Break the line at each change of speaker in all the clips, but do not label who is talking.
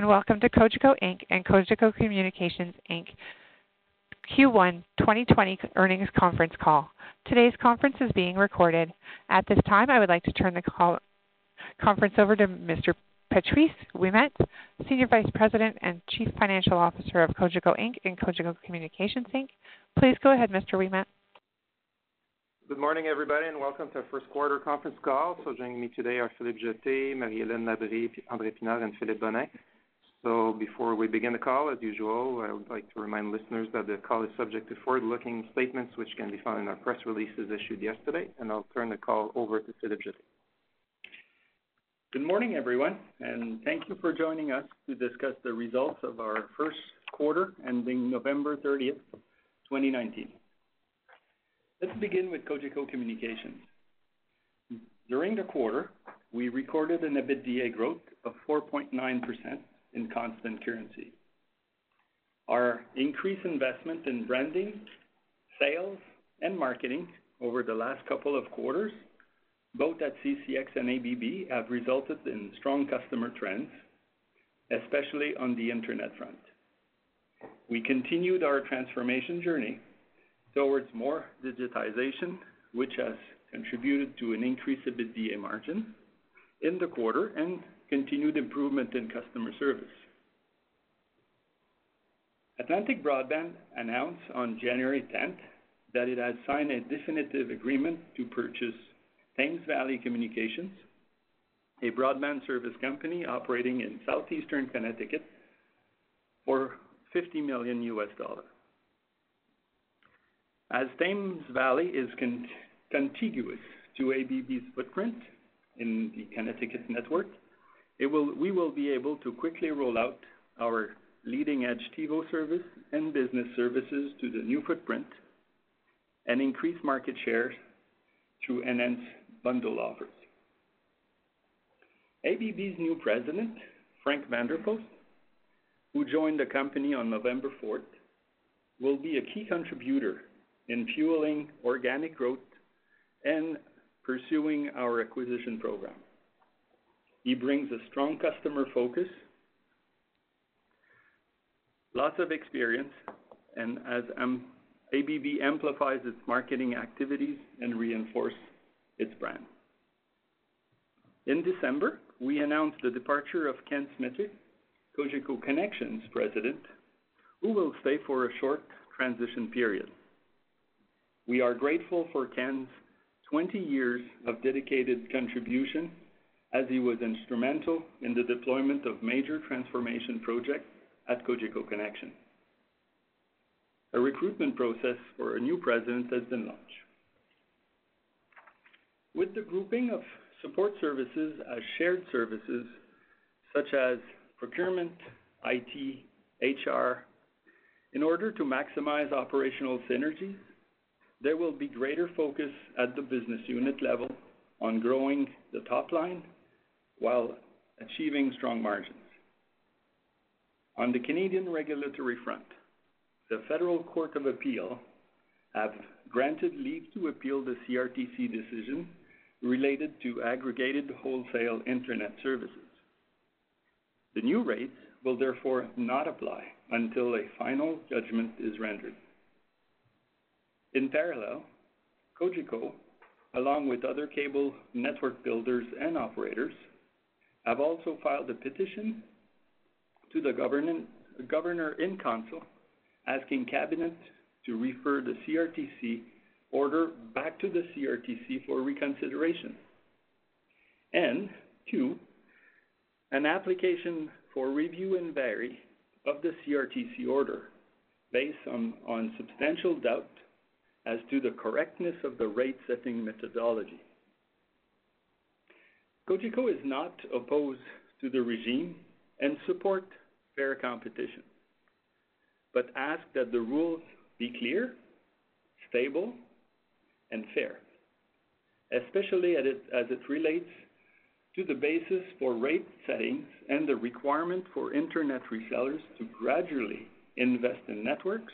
And welcome to Cogeco Inc. and Cogeco Communications Inc. Q1 2020 earnings conference call. Today's conference is being recorded. At this time, I would like to turn the call, conference over to Mr. Patrice Ouimet, Senior Vice President and Chief Financial Officer of Cogeco Inc. and Cogeco Communications Inc. Please go ahead, Mr. Ouimet.
Good morning, everybody, and welcome to our first quarter conference call. So joining me today are Philippe Jetté, Marie-Hélène Labrie, André Pinard, and Philippe Bonin. So before we begin the call, as usual, I would like to remind listeners that the call is subject to forward-looking statements which can be found in our press releases issued yesterday, and I'll turn the call over to Philippe Jetté.
Good morning, everyone, and thank you for joining us to discuss the results of our first quarter ending November 30th, 2019. Let's begin with Cogeco Communications. During the quarter, we recorded an EBITDA growth of 4.9% in constant currency. Our increased investment in branding, sales, and marketing over the last couple of quarters, both at CCX and ABB, have resulted in strong customer trends, especially on the internet front. We continued our transformation journey towards more digitization, which has contributed to an increased EBITDA margin in the quarter and continued improvement in customer service. Atlantic Broadband announced on January 10th that it has signed a definitive agreement to purchase Thames Valley Communications, a broadband service company operating in southeastern Connecticut, for $50 million. As Thames Valley is contiguous to ABB's footprint in the Connecticut network, we will be able to quickly roll out our leading-edge TiVo service and business services to the new footprint and increase market share through enhanced bundle offers. ABB's new president, Frank van der Post, who joined the company on November 4th, will be a key contributor in fueling organic growth and pursuing our acquisition program. He brings a strong customer focus, lots of experience, and as ABB amplifies its marketing activities and reinforce its brand. In December, we announced the departure of Ken Smithwick, Cogeco Connexion's president, who will stay for a short transition period. We are grateful for Ken's 20 years of dedicated contribution as he was instrumental in the deployment of major transformation projects at Cogeco Connexion. A recruitment process for a new president has been launched. With the grouping of support services as shared services, such as procurement, IT, HR, in order to maximize operational synergies, there will be greater focus at the business unit level on growing the top line while achieving strong margins. On the Canadian regulatory front, the Federal Court of Appeal have granted leave to appeal the CRTC decision related to aggregated wholesale internet services. The new rates will therefore not apply until a final judgment is rendered. In parallel, Cogeco, along with other cable network builders and operators, have also filed a petition to the Governor-in-Council asking Cabinet to refer the CRTC order back to the CRTC for reconsideration. And two, an application for review and vary of the CRTC order based on substantial doubt as to the correctness of the rate-setting methodology. Cogeco is not opposed to the regime and support fair competition. but ask that the rules be clear, stable, and fair, especially as it, as it relates to the basis for rate settings and the requirement for internet resellers to gradually invest in networks,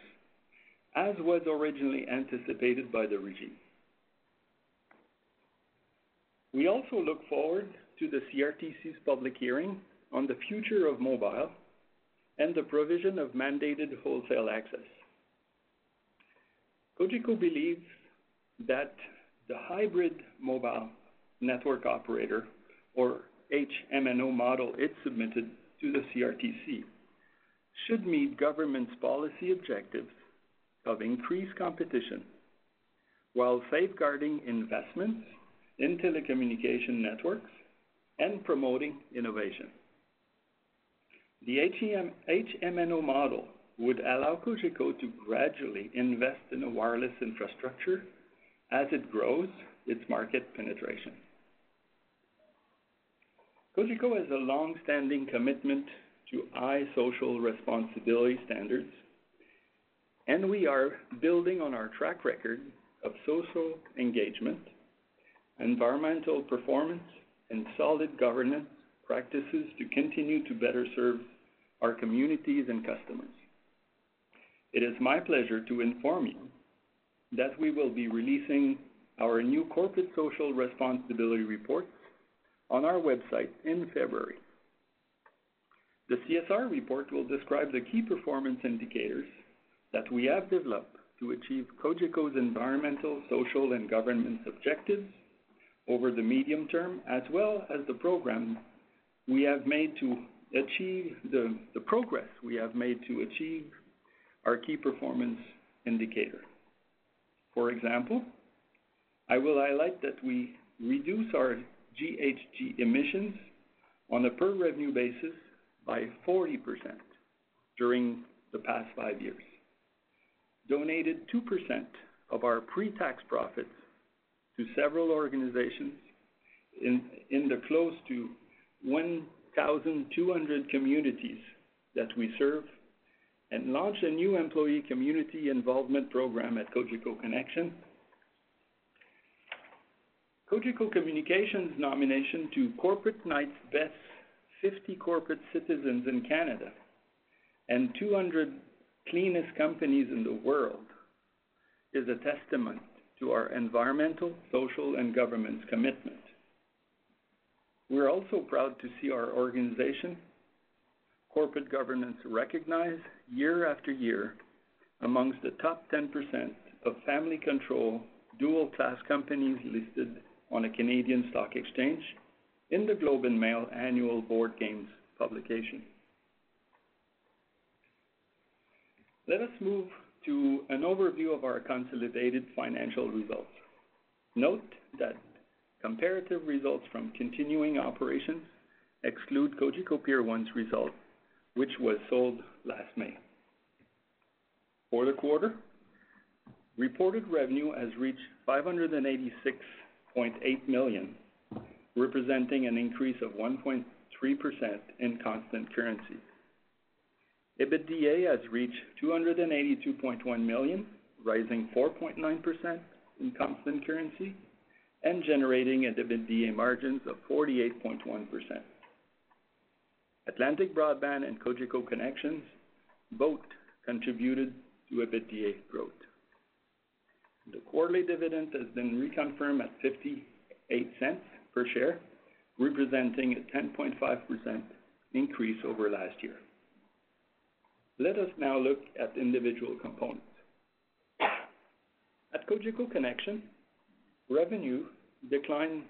as was originally anticipated by the regime. We also look forward to the CRTC's public hearing on the future of mobile and the provision of mandated wholesale access. Cogeco believes that the hybrid mobile network operator, or HMNO model it submitted to the CRTC, should meet government's policy objectives of increased competition while safeguarding investments in telecommunication networks and promoting innovation. The HMNO model would allow Cogeco to gradually invest in a wireless infrastructure as it grows its market penetration. Cogeco has a long-standing commitment to high social responsibility standards, and we are building on our track record of social engagement, environmental performance, and solid governance practices to continue to better serve our communities and customers. It is my pleasure to inform you that we will be releasing our new corporate social responsibility report on our website in February. The CSR report will describe the key performance indicators that we have developed to achieve Cogeco's environmental, social, and governance objectives over the medium term, as well as the program we have made to achieve the, progress we have made to achieve our key performance indicator. For example, I will highlight that we reduce our GHG emissions on a per revenue basis by 40% during the past five years, donated 2% of our pre-tax profits to several organizations in, the close to 1,200 communities that we serve, and launched a new employee community involvement program at Cogeco Connexion. Cogeco Communications nomination to Corporate Knights Best 50 Corporate Citizens in Canada and 200 Cleanest Companies in the World is a testament to our environmental, social, and governance commitment. We're also proud to see our organization corporate governance recognized year after year amongst the top 10% of family-controlled dual class companies listed on a Canadian stock exchange in the Globe and Mail annual board games publication. Let us move to an overview of our consolidated financial results. Note that comparative results from continuing operations exclude Cogeco Peer 1's result, which was sold last May. For the quarter, reported revenue has reached 586.8 million, representing an increase of 1.3% in constant currency. EBITDA has reached 282.1 million, rising 4.9% in constant currency and generating an EBITDA margins of 48.1%. Atlantic Broadband and Cogeco Connexion both contributed to EBITDA growth. The quarterly dividend has been reconfirmed at 0.58 per share, representing a 10.5% increase over last year. Let us now look at individual components. At Cogeco Connexion, revenue declined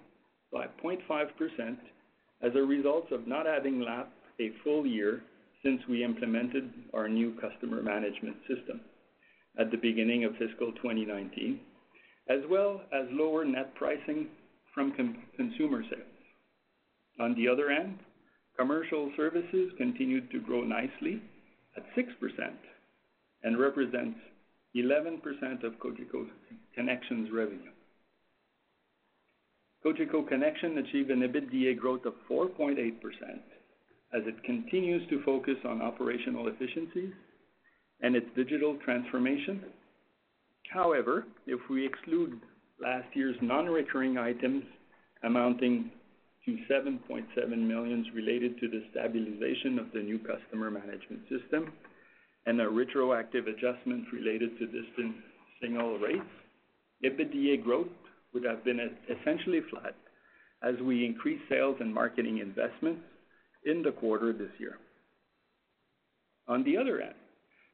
by 0.5% as a result of not having lapped a full year since we implemented our new customer management system at the beginning of fiscal 2019, as well as lower net pricing from consumer sales. On the other hand, commercial services continued to grow nicely at 6% and represents 11% of Cogeco Connexion's revenue. Cogeco Connexion achieved an EBITDA growth of 4.8% as it continues to focus on operational efficiencies and its digital transformation. However, if we exclude last year's non-recurring items amounting to 7.7 million related to the stabilization of the new customer management system and a retroactive adjustment related to distant signal rates, EBITDA growth would have been essentially flat as we increased sales and marketing investments in the quarter this year. On the other end,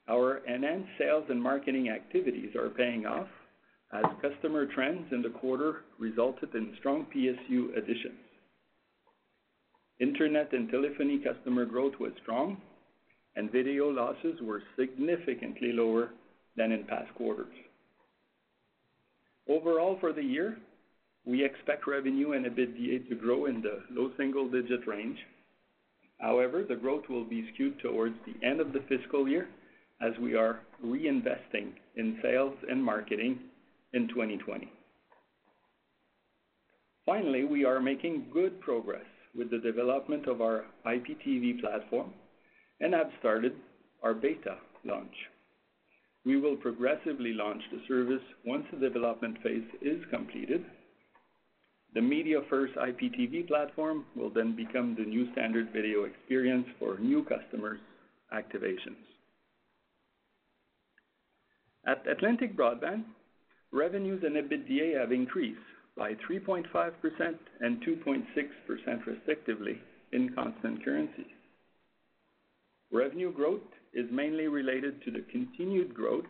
our enhanced sales and marketing activities are paying off as customer trends in the quarter resulted in strong PSU additions. Internet and telephony customer growth was strong, and video losses were significantly lower than in past quarters. Overall, for the year, we expect revenue and EBITDA to grow in the low single-digit range. However, the growth will be skewed towards the end of the fiscal year as we are reinvesting in sales and marketing in 2020. Finally, we are making good progress with the development of our IPTV platform and have started our beta launch. We will progressively launch the service once the development phase is completed. The MediaFirst IPTV platform will then become the new standard video experience for new customers' activations. At Atlantic Broadband, revenues and EBITDA have increased by 3.5% and 2.6% respectively in constant currency. Revenue growth is mainly related to the continued growth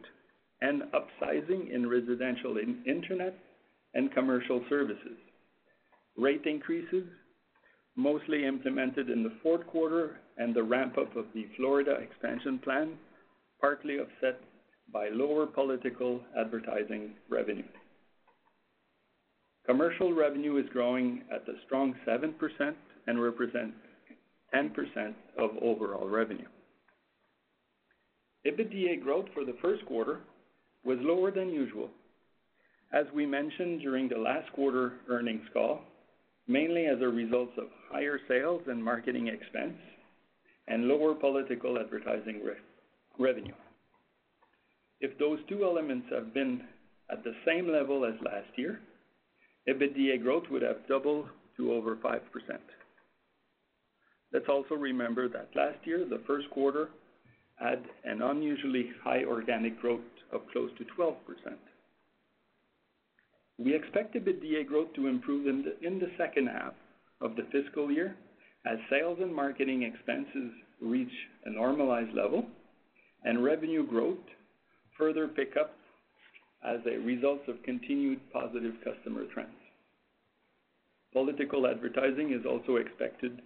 and upsizing in residential internet and commercial services. Rate increases, mostly implemented in the fourth quarter, and the ramp-up of the Florida expansion plan, partly offset by lower political advertising revenue. Commercial revenue is growing at a strong 7% and represents 10% of overall revenue. EBITDA growth for the first quarter was lower than usual, as we mentioned during the last quarter earnings call, mainly as a result of higher sales and marketing expense and lower political advertising revenue. If those two elements have been at the same level as last year, EBITDA growth would have doubled to over 5%. Let's also remember that last year, the first quarter had an unusually high organic growth of close to 12%. We expect EBITDA growth to improve in the second half of the fiscal year as sales and marketing expenses reach a normalized level and revenue growth further pick up as a result of continued positive customer trends. Political advertising is also expected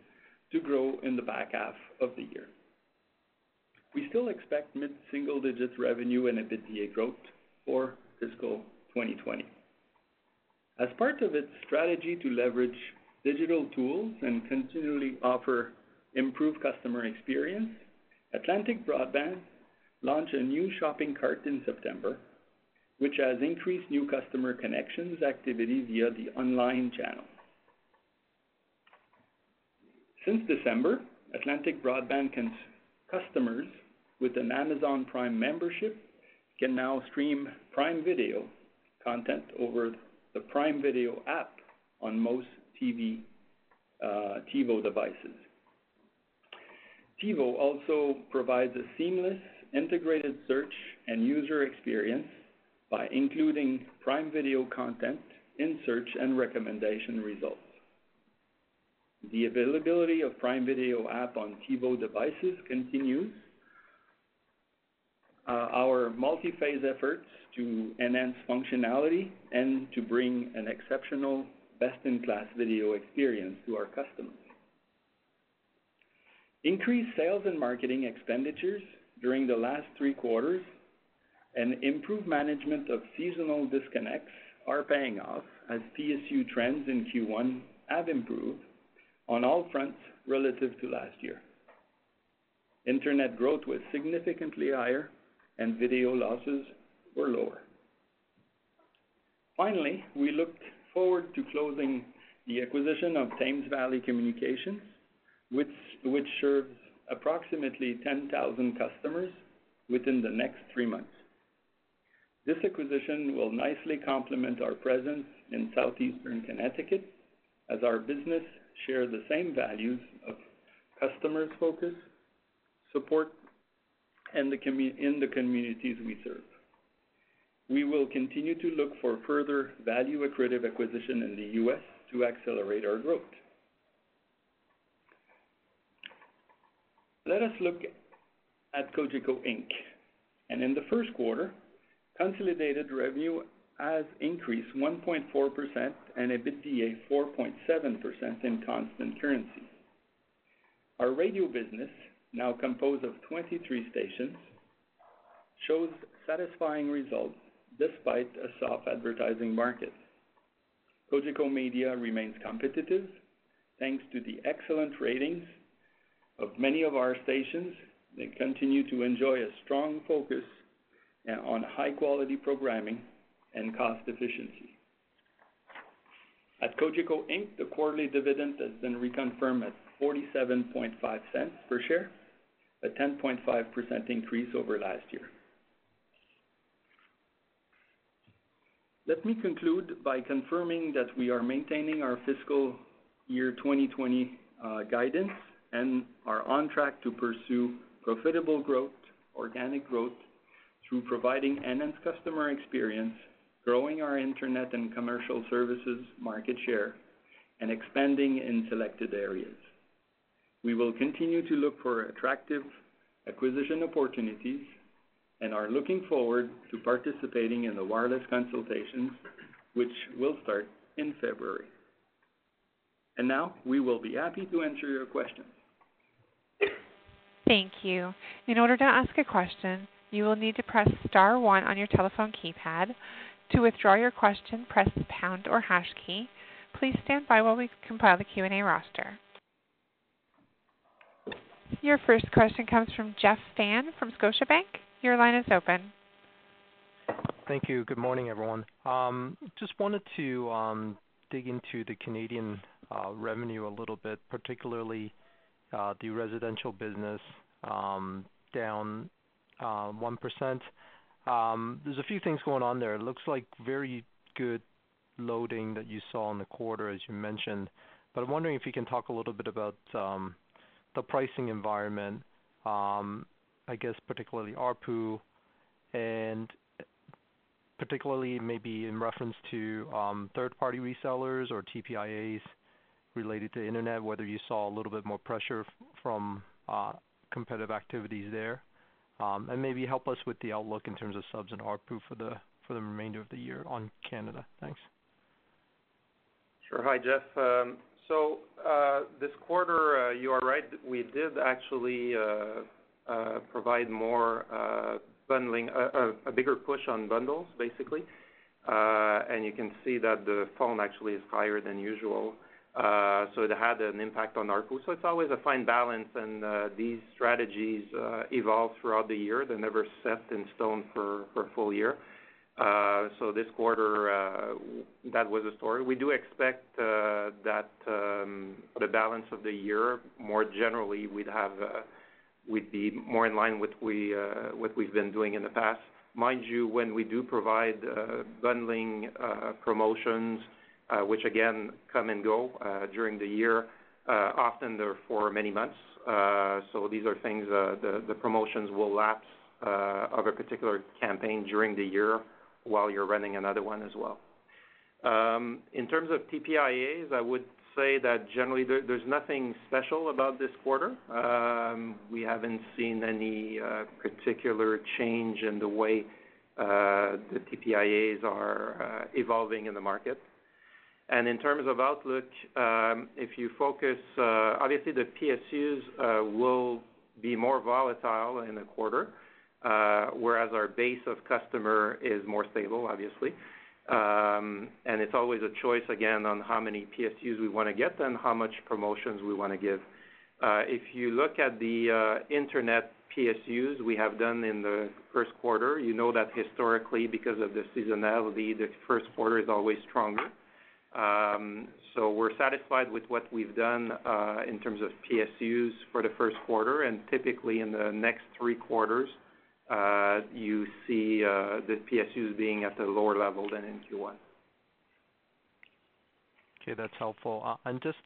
to grow in the back half of the year. We still expect mid-single-digit revenue and EBITDA growth for fiscal 2020. As part of its strategy to leverage digital tools and continually offer improved customer experience, Atlantic Broadband launched a new shopping cart in September, which has increased new customer connections activity via the online channel. Since December, Atlantic Broadband customers with an Amazon Prime membership can now stream Prime Video content over the Prime Video app on most TV uh, TiVo devices. TiVo also provides a seamless integrated search and user experience by including Prime Video content in search and recommendation results. The availability of Prime Video app on TiVo devices continues uh, our multi-phase efforts to enhance functionality and to bring an exceptional best-in-class video experience to our customers. Increased sales and marketing expenditures during the last three quarters and improved management of seasonal disconnects are paying off as PSU trends in Q1 have improved on all fronts relative to last year. Internet growth was significantly higher and video losses were lower. Finally, we look forward to closing the acquisition of Thames Valley Communications, which serves approximately 10,000 customers within the next three months. This acquisition will nicely complement our presence in southeastern Connecticut, as our business share the same values of customers focus, support, and the in the communities we serve. We will continue to look for further value-accretive acquisition in the U.S. to accelerate our growth. Let us look at Cogeco Inc. And in the first quarter, consolidated revenue has increased 1.4% and EBITDA 4.7% in constant currency. Our radio business, now composed of 23 stations, shows satisfying results despite a soft advertising market. Cogeco Media remains competitive, thanks to the excellent ratings of many of our stations. They continue to enjoy a strong focus on high-quality programming and cost efficiency. At Cogeco Inc., the quarterly dividend has been reconfirmed at 0.475 per share, a 10.5% increase over last year. Let me conclude by confirming that we are maintaining our fiscal year 2020 uh, guidance and are on track to pursue profitable growth, organic growth, through providing enhanced customer experience, growing our internet and commercial services market share, and expanding in selected areas. We will continue to look for attractive acquisition opportunities and are looking forward to participating in the wireless consultations, which will start in February. And Now, we will be happy to answer your questions.
Thank you. In order to ask a question, you will need to press star one on your telephone keypad. To withdraw your question, press the pound or hash key. Please stand by while we compile the Q&A roster. Your first question comes from Jeff Fan from Scotiabank. Your line is open.
Thank you. Good morning, everyone. Um, just wanted to um, dig into the Canadian uh, revenue a little bit, particularly uh, the residential business um, down Um, 1%. Um, there's a few things going on there. It looks like very good loading that you saw in the quarter, as you mentioned. But I'm wondering if you can talk a little bit about um, the pricing environment, I guess particularly ARPU, and particularly maybe in reference to third-party resellers or TPIAs related to internet, whether you saw a little bit more pressure from uh, competitive activities there. Um, and maybe help us with the outlook in terms of subs and ARPU for the for the remainder of the year on Canada. Thanks.
Sure. Hi, Jeff. Um, so, uh, this quarter, uh, you are right. We did actually uh, provide more bundling, a bigger push on bundles, basically. And you can see that the phone actually is higher than usual. So it had an impact on ARPU. So it's always a fine balance, and uh, these strategies uh, evolve throughout the year. They're never set in stone for a full year. Uh, so this quarter, that was the story. We do expect that for the balance of the year, more generally, we'd have with be more in line with we uh what we've been doing in the past. Mind you, when we do provide bundling promotions, Uh, which again, come and go uh, during the year, uh, often they're for many months. So these are things, the promotions will lapse of a particular campaign during the year while you're running another one as well. Um, in terms of TPIAs, I would say that generally there's nothing special about this quarter. Um, we haven't seen any particular change in the way the TPIAs are evolving in the market. And in terms of outlook, um, if you focus, uh, obviously the PSUs uh, will be more volatile in the quarter, uh, whereas our base of customer is more stable, obviously. Um and it's always a choice, again, on how many PSUs we want to get and how much promotions we want to give. If you look at the internet PSUs we have done in the first quarter, you know that historically, because of the seasonality, the first quarter is always stronger. We're satisfied with what we've done in terms of PSUs for the first quarter, and typically in the next three quarters, you see the PSUs being at a lower level than in Q1.
Okay, that's helpful. Uh and just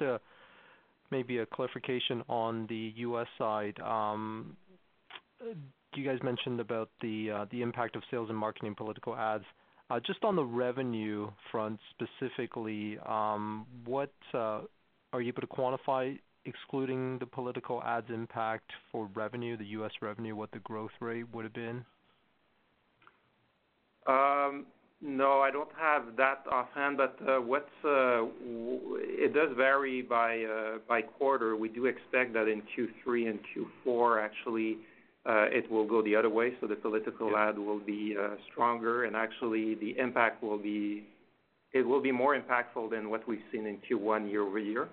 maybe a clarification on the U.S. side. Um you guys mentioned about the uh the impact of sales and marketing political ads. Uh, just on the revenue front specifically, um, what uh, are you able to quantify, excluding the political ads impact for revenue, the U.S. revenue, what the growth rate would have been?
Um, no, I don't have that offhand, but uh, it does vary by by quarter. We do expect that in Q3 and Q4, actually, Uh, it will go the other way. So the political ad will be uh, stronger, and actually the impact will be it will be more impactful than what we've seen in Q1 year-over-year.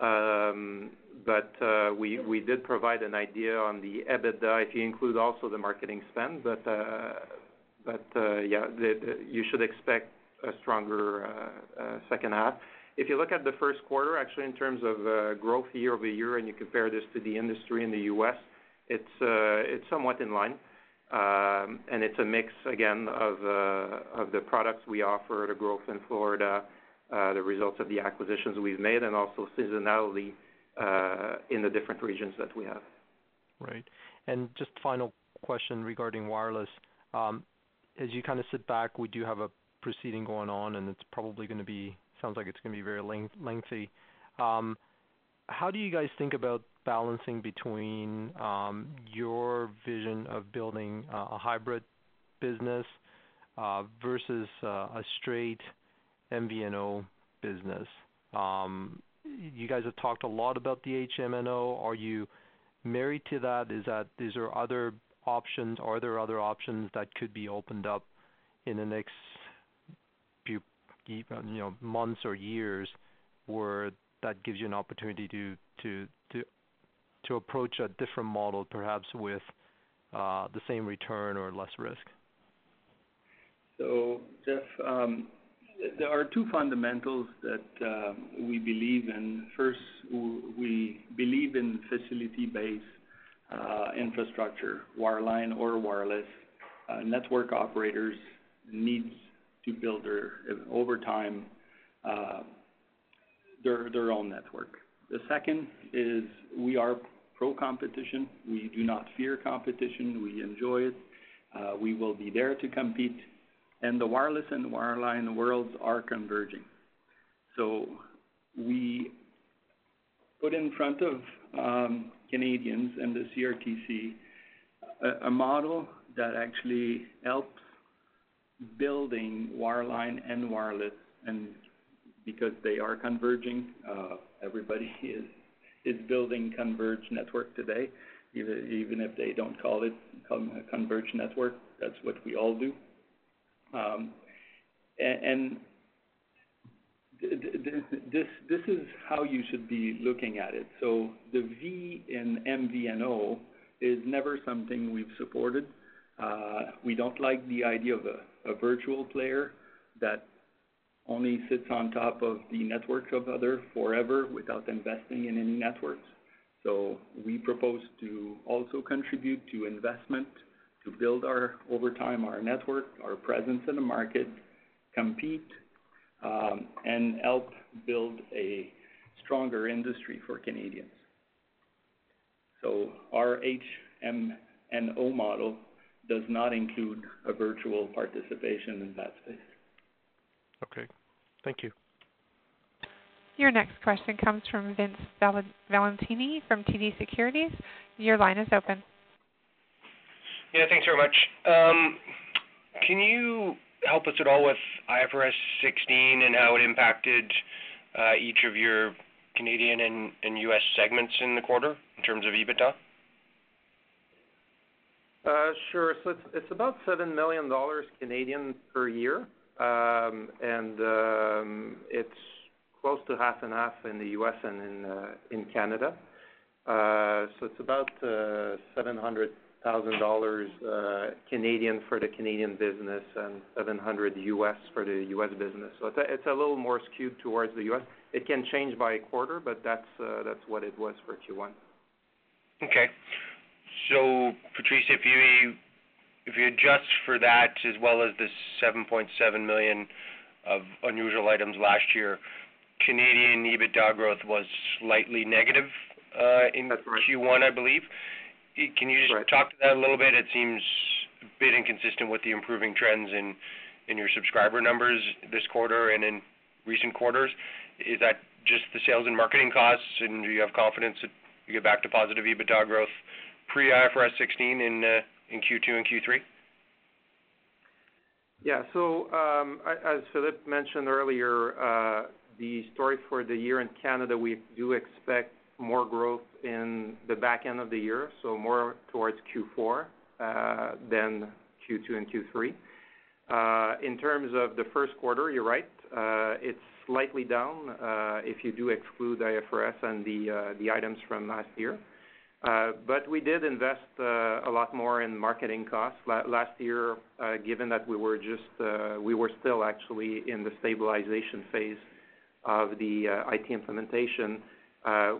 Um, but uh we did provide an idea on the EBITDA if you include also the marketing spend. But uh but uh, yeah, you should expect a stronger second half. If you look at the first quarter, actually, in terms of growth year-over-year, and you compare this to the industry in the U.S., Uh, it's somewhat in line. Um and it's a mix, again, of uh, the products we offer, the growth in Florida, uh, the results of the acquisitions we've made, and also seasonality in the different regions that we have.
Right. And just final question regarding wireless. Um, as you kind of sit back, we do have a proceeding going on, and it sounds like it's going to be very lengthy. Um, how do you guys think about balancing between um, your vision of building a hybrid business uh, versus uh, a straight MVNO business? Um, you guys have talked a lot about the HMNO. Are you married to that? Is there other options? Are there other options that could be opened up in the next few uh, you know, months or years where that gives you an opportunity to approach a different model, perhaps with uh, the same return or less risk?
So Jeff, um, there are two fundamentals that uh, we believe in. First, we believe in facility-based uh, infrastructure, wireline or wireless. Network operators need to build, their, over time, their own network. The second is we are pro-competition. We do not fear competition. We enjoy it. Uh, we will be there to compete. And the wireless and wireline worlds are converging. So we put in front of um, Canadians and the CRTC a model that actually helps building wireline and wireless. And because they are converging, uh, everybody is building converged network today, even if they don't call it a converged network. That's what we all do. Um, and this this is how you should be looking at it. So the V in MVNO is never something we've supported. Uh, we don't like the idea of a virtual player that only sits on top of the network of other forever without investing in any networks. So we propose to also contribute to investment to build, our over time, our network, our presence in the market, compete, um, and help build a stronger industry for Canadians. So our HMNO model does not include a virtual participation in that space.
Okay. Thank you.
Your next question comes from Vince Valentini from TD Securities. Your line is open.
Yeah, thanks very much. Um, can you help us at all with IFRS 16 and how it impacted uh, each of your Canadian and U.S. segments in the quarter in terms of EBITDA?
Uh, sure. So it's it's about seven million dollars Canadian dollars per year. Um, and um, it's close to half and half in the U.S. and uh, in Canada. Uh so it's about uh, 700,000 uh, Canadian dollars for the Canadian business and 700 US for the U.S. business. So it's a little more skewed towards the U.S. It can change by a quarter, but that's what it was for Q1.
Okay. So, Patrice, if you if you adjust for that as well as the 7.7 million of unusual items last year, Canadian EBITDA growth was slightly negative uh, in Q1, I believe. Can you just talk to that a little bit? It seems a bit inconsistent with the improving trends in your subscriber numbers this quarter and in recent quarters. Is that just the sales and marketing costs, and do you have confidence that you get back to positive EBITDA growth pre-IFRS 16 in uh, Q2 and Q3?
Yeah. So, um, as Philippe mentioned earlier, uh, the story for the year in Canada, we do expect more growth in the back end of the year, so more towards Q4 uh, than Q2 and Q3. Uh, in terms of the first quarter, you're right. It's slightly down if you do exclude IFRS and the uh the items from last year. Uh, but we did invest uh, a lot more in marketing costs. Last year, uh, given that we were just uh we were still actually in the stabilization phase of the IT implementation,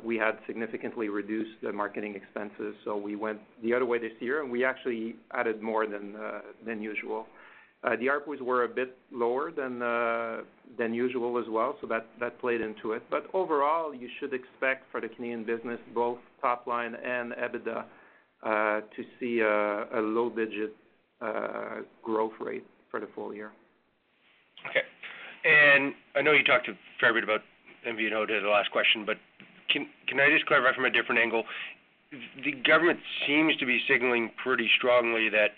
we had significantly reduced the marketing expenses. So we went the other way this year, and we actually added more than than usual. The ARPUs were a bit lower than than usual as well, so that played into it. But overall, you should expect for the Canadian business, both top line and EBITDA, uh, to see a low digit uh, growth rate for the full year.
Okay. And I know you talked a fair bit about MVNO to the last question, but can I just clarify from a different angle? The government seems to be signaling pretty strongly that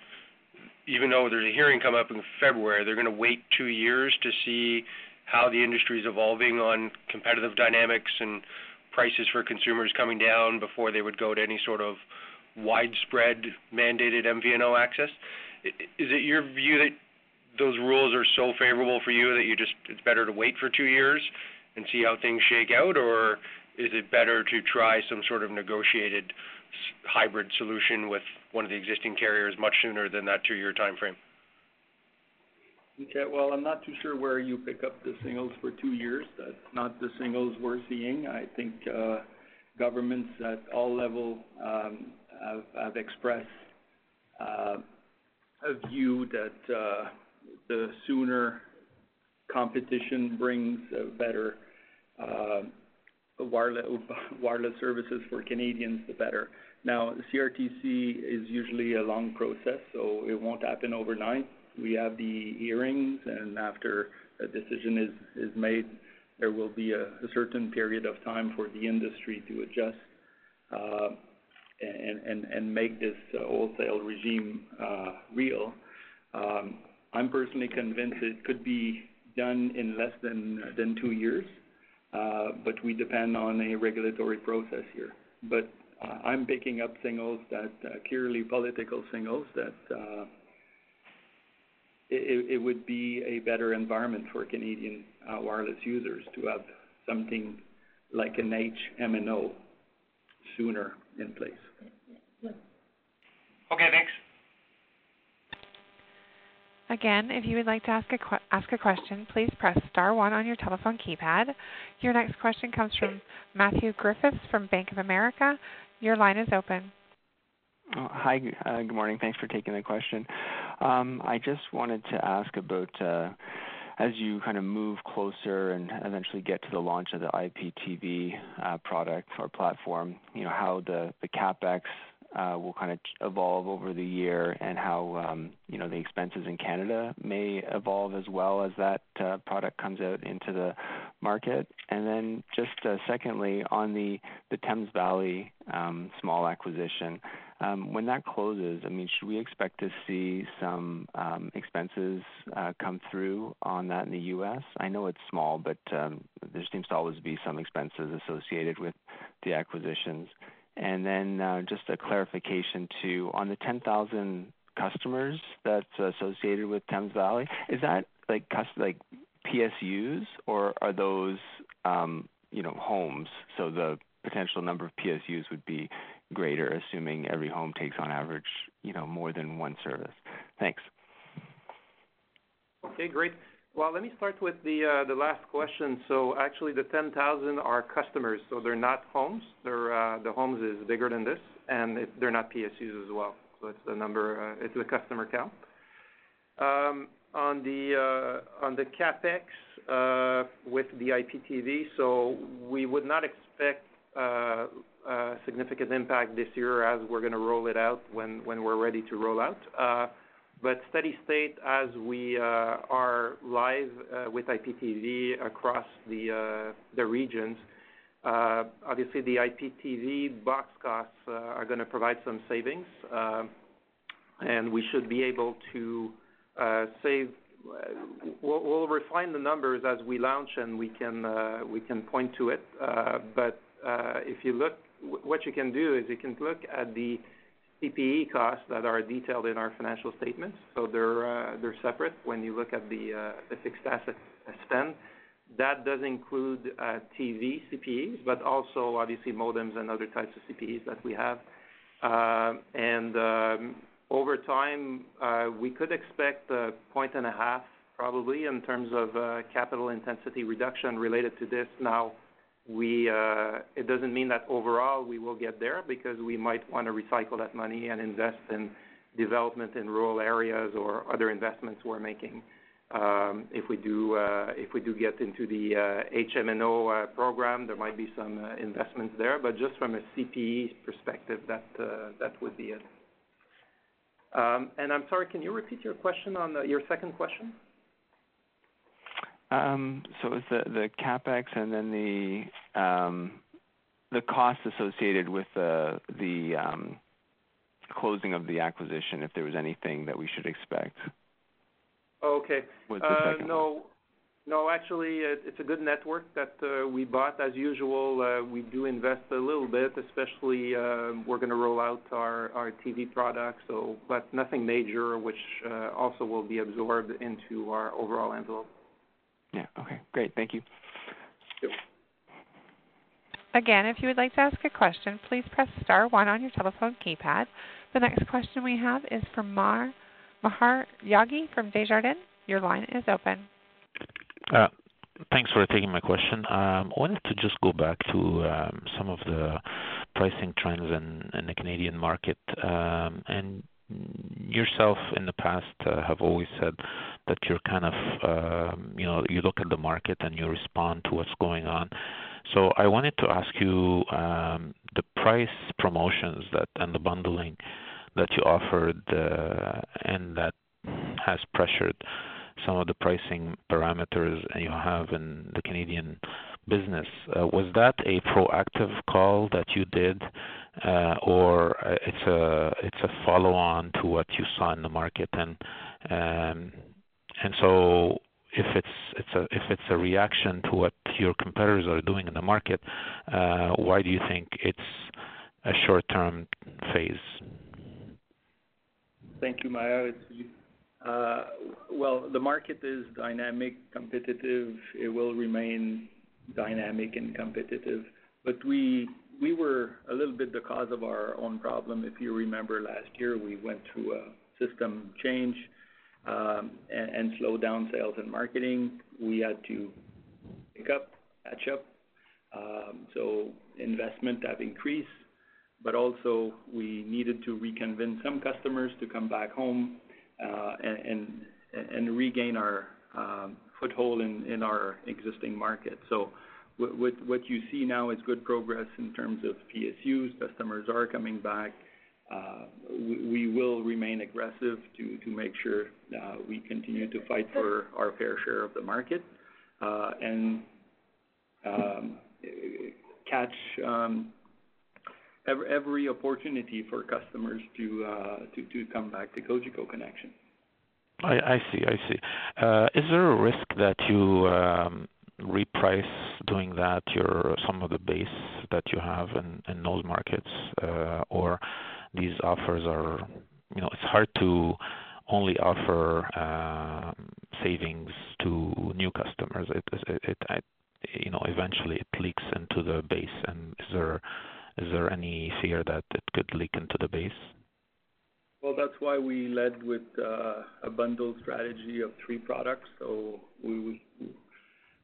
even though there's a hearing coming up in February, they're gonna wait two years to see how the industry is evolving on competitive dynamics and prices for consumers coming down before they would go to any sort of widespread mandated MVNO access. Is it your view that those rules are so favorable for you that you just it's better to wait for two years and see how things shake out? Or is it better to try some sort of negotiated hybrid solution with one of the existing carriers much sooner than that two-year timeframe?
Okay. Well, I'm not too sure where you pick up the signals for two years. That's not the signals we're seeing. I think uh, governments at all levels um, have expressed uh, a view that uh, the sooner competition brings better wireless services for Canadians, the better. Now, CRTC is usually a long process, so it won't happen overnight. We have the hearings, and after a decision is made, there will be a certain period of time for the industry to adjust uh, and make this wholesale regime uh, real. Um, I'm personally convinced it could be done in less than two years, uh, but we depend on a regulatory process here. But I'm picking up signals that clearly political signals that it would be a better environment for Canadian uh, wireless users to have something like an HMNO sooner in place.
Okay, thanks.
Again, if you would like to ask ask a question, please press star one on your telephone keypad. Your next question comes from Matthew Griffiths from Bank of America. Your line is open.
Oh, hi. Uh, good morning. Thanks for taking the question. Um, I just wanted to ask about, uh, as you kind of move closer and eventually get to the launch of the IPTV uh, product or platform, you know, how the CapEx will kind of evolve over the year and how, um, you know, the expenses in Canada may evolve as well as that product comes out into the market. And then just secondly, on the Thames Valley um, small acquisition, Um, when that closes, I mean, should we expect to see some um, expenses uh, come through on that in the U.S.? I know it's small, but um, there seems to always be some expenses associated with the acquisitions. And then uh, just a clarification too, on the 10,000 customers that's associated with Thames Valley, is that like PSUs or are those, you know, homes, so the potential number of PSUs would be greater, assuming every home takes on average, you know, more than one service? Thanks.
Okay, great. Well, let me start with the uh, the last question. So actually the 10,000 are customers, so they're not homes. They're uh, the homes is bigger than this, and they're not PSUs as well. So it's the number, uh, it's the customer count. Um, on the on the CapEx with the IPTV, so we would not expect a significant impact this year as we're gonna roll it out when we're ready to roll out. Uh, but steady state, as we uh, are live uh, with IPTV across the regions, obviously the IPTV box costs are gonna provide some savings. And we should be able to save. We'll refine the numbers as we launch, and we can point to it. But if you look, what you can do is you can look at the CPE costs that are detailed in our financial statements. So they're uh, separate when you look at uh, the fixed asset spend. That does include uh, TV CPEs, but also obviously modems and other types of CPEs that we have. And um, over time, we could expect 1.5 points, probably, in terms of capital intensity reduction related to this. Now, Uh, it doesn't mean that overall we will get there, because we might want to recycle that money and invest in development in rural areas or other investments we're making. Um, uh, if we do get into the uh, HMNO program, there might be some investments there, but just from a CPE perspective, that would be it. Um, and I'm sorry, can you repeat your question on your second question?
Um, so it's the CapEx and then the um the cost associated with the um closing of the acquisition, if there was anything that we should expect?
Okay.
Was the second uh, one.
No. No, actually, uh, it's a good network that uh, we bought. As usual, we do invest a little bit, especially, we're gonna roll out our TV product, so but nothing major, which also will be absorbed into our overall envelope.
Yeah. Okay, great. Thank you.
Yep.
Again, if you would like to ask a question, please press star one on your telephone keypad. The next question we have is from Mar Maher Yaghi from Desjardins. Your line is open.
Uh, thanks for taking my question. Um, I wanted to just go back to um, some of the pricing trends in the Canadian market. Um, and yourself, in the past, uh, have always said that you're kind of, um, you know, you look at the market and you respond to what's going on. So I wanted to ask you, um, the price promotions that, and the bundling that you offered, uh, and that has pressured some of the pricing parameters you have in the Canadian business, uh, was that a proactive call that you did, uh, or it's a follow-on to what you saw in the market? Um, And so if it's it's a reaction to what your competitors are doing in the market, uh, why do you think it's a short-term phase?
Thank you, Maher. Uh, well, the market is dynamic, competitive. It will remain dynamic and competitive. But we we were a little bit the cause of our own problem. If you remember last year, we went through a system change Um, and slow down sales and marketing. We had to pick up, catch up. Um, so investment have increased, but also we needed to reconvince some customers to come back home uh, and regain our um, foothold in our existing market. So what you see now is good progress in terms of PSUs. Customers are coming back. Uh, we will remain aggressive to make sure uh, we continue to fight for our fair share of the market uh, and um, catch um, every opportunity for customers to come back to Cogeco Connexion.
I see. I see. Is there a risk that you um, reprice doing that, some of the base that you have in those markets, or these offers are... You know, it's hard to only offer um, savings to new customers. It, you know, eventually it leaks into the base. And is there is there any fear that it could leak into the base?
Well, that's why we led with uh, a bundle strategy of three products. So we,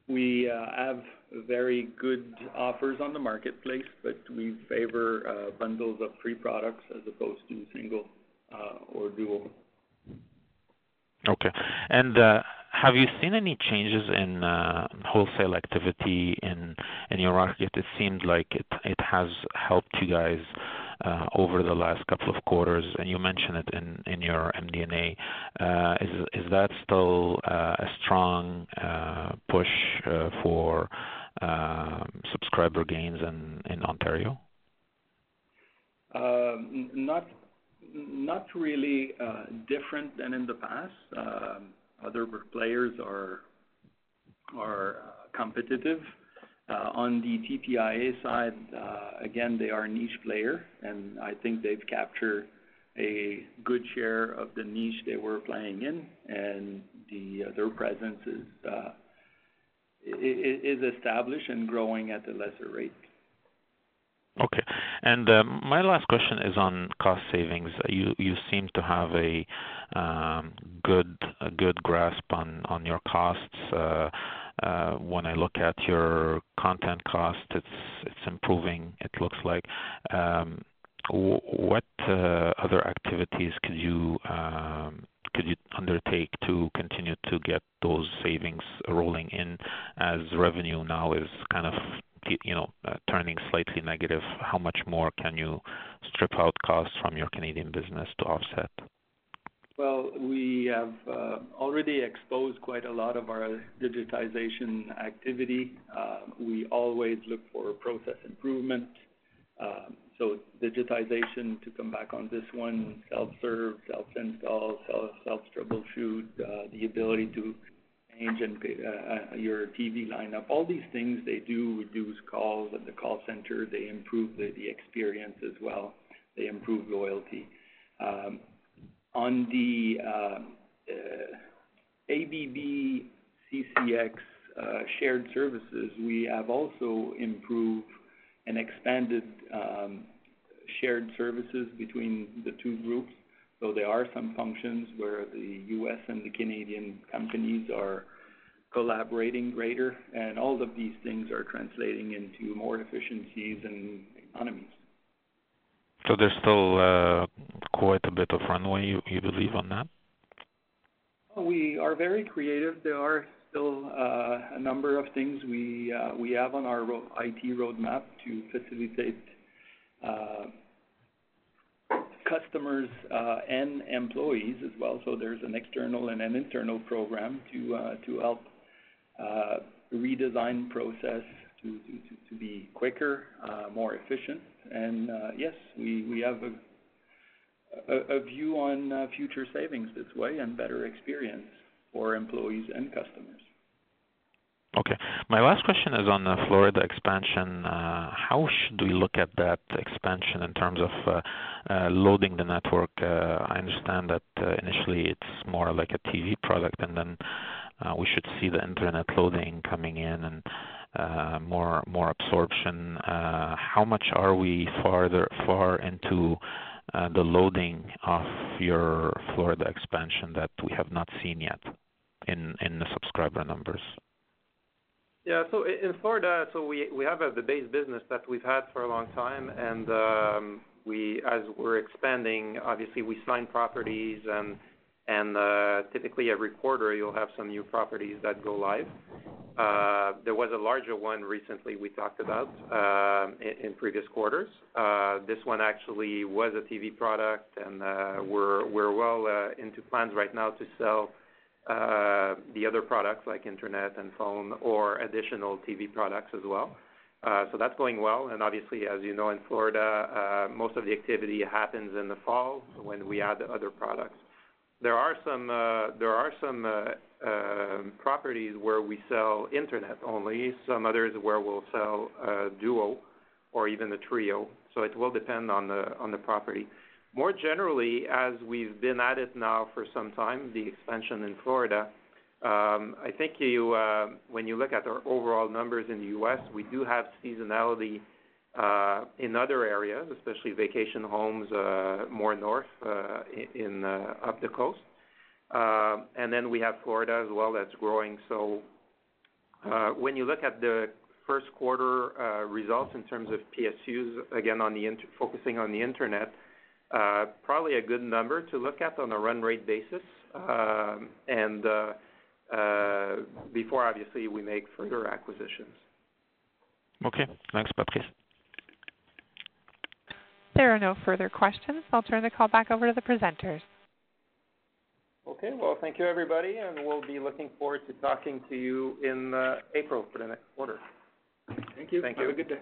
we uh, have very good offers on the marketplace, but we favor uh, bundles of three products as opposed to single uh, or dual.
Okay. And uh have you seen any changes in uh, wholesale activity in your market? It seemed like it has helped you guys over the last couple of quarters, and you mentioned it in your MD&A. Is that still a strong push for Um, subscriber gains in Ontario?
Um, not really uh, different than in the past. Um, other players are uh, competitive. Uh, on the TPIA side, again, they are a niche player, and I think they've captured a good share of the niche they were playing in, and their presence is established and growing at a lesser rate.
Okay. And um, my last question is on cost savings. You you seem to have a um, good good grasp on on your costs. Uh, uh, when I look at your content cost, it's improving, it looks like. Um, what uh, other activities could you undertake to continue to get those savings rolling in as revenue now is kind of you know, uh, turning slightly negative? How much more can you strip out costs from your Canadian business to offset?
Well, we have uh, already exposed quite a lot of our digitization activity. Uh, we always look for process improvement. Um, So digitization, to come back on this one, self-serve, self-install, self-troubleshoot, uh, the ability to change uh, uh, your TV lineup. All these things they do reduce calls at the call center. They improve the experience as well. They improve loyalty. Um, on the ABB CCX shared services, we have also improved and expanded um, shared services between the two groups. So there are some functions where the U.S. and the Canadian companies are collaborating greater, and all of these things are translating into more efficiencies and economies.
So there's still uh, quite a bit of runway, you believe on that?
We are very creative. There are still uh, a number of things we uh, have on our IT roadmap to facilitate uh, customers and employees as well. So there's an external and an internal program to help redesign process to be quicker, more efficient. And yes, we have a view on future savings this way and better experience for employees and customers.
Okay. My last question is on the Florida expansion. Uh, how should we look at that expansion in terms of uh, uh, loading the network? I understand that initially it's more like a TV product, and then we should see the internet loading coming in and more absorption. How much are we far into the loading of your Florida expansion that we have not seen yet in the subscriber numbers?
Yeah. So in Florida, so we have the base business that we've had for a long time, and um, we, as we're expanding, obviously we sign properties and and uh, typically every quarter you'll have some new properties that go live. Uh, there was a larger one recently we talked about uh, in previous quarters. This one actually was a TV product, and we're well into plans right now to sell Uh, the other products like internet and phone or additional TV products as well. Uh, so that's going well. And obviously, as you know, in Florida, uh, most of the activity happens in the fall when we add other products. There are some uh there are some uh properties where we sell internet only, some others where we'll sell Duo or even the Trio. So it will depend on the on the property. More generally, as we've been at it now for some time, the expansion in Florida, I think you, when you look at our overall numbers in the U.S., we do have seasonality in other areas, especially vacation homes more north in up the coast. Um and then we have Florida as well that's growing. So uh when you look at the first quarter results in terms of PSUs, again, focusing on the internet, uh, probably a good number to look at on a run rate basis. Um, and uh, uh, before, obviously, we make further acquisitions.
Okay. Thanks, Patrice.
There are no further questions. I'll turn the call back over to the presenters.
Okay. Well, thank you, everybody, and we'll be looking forward to talking to you in uh, April for the next quarter.
Thank you.
Thank you.
Have
you.
a good day.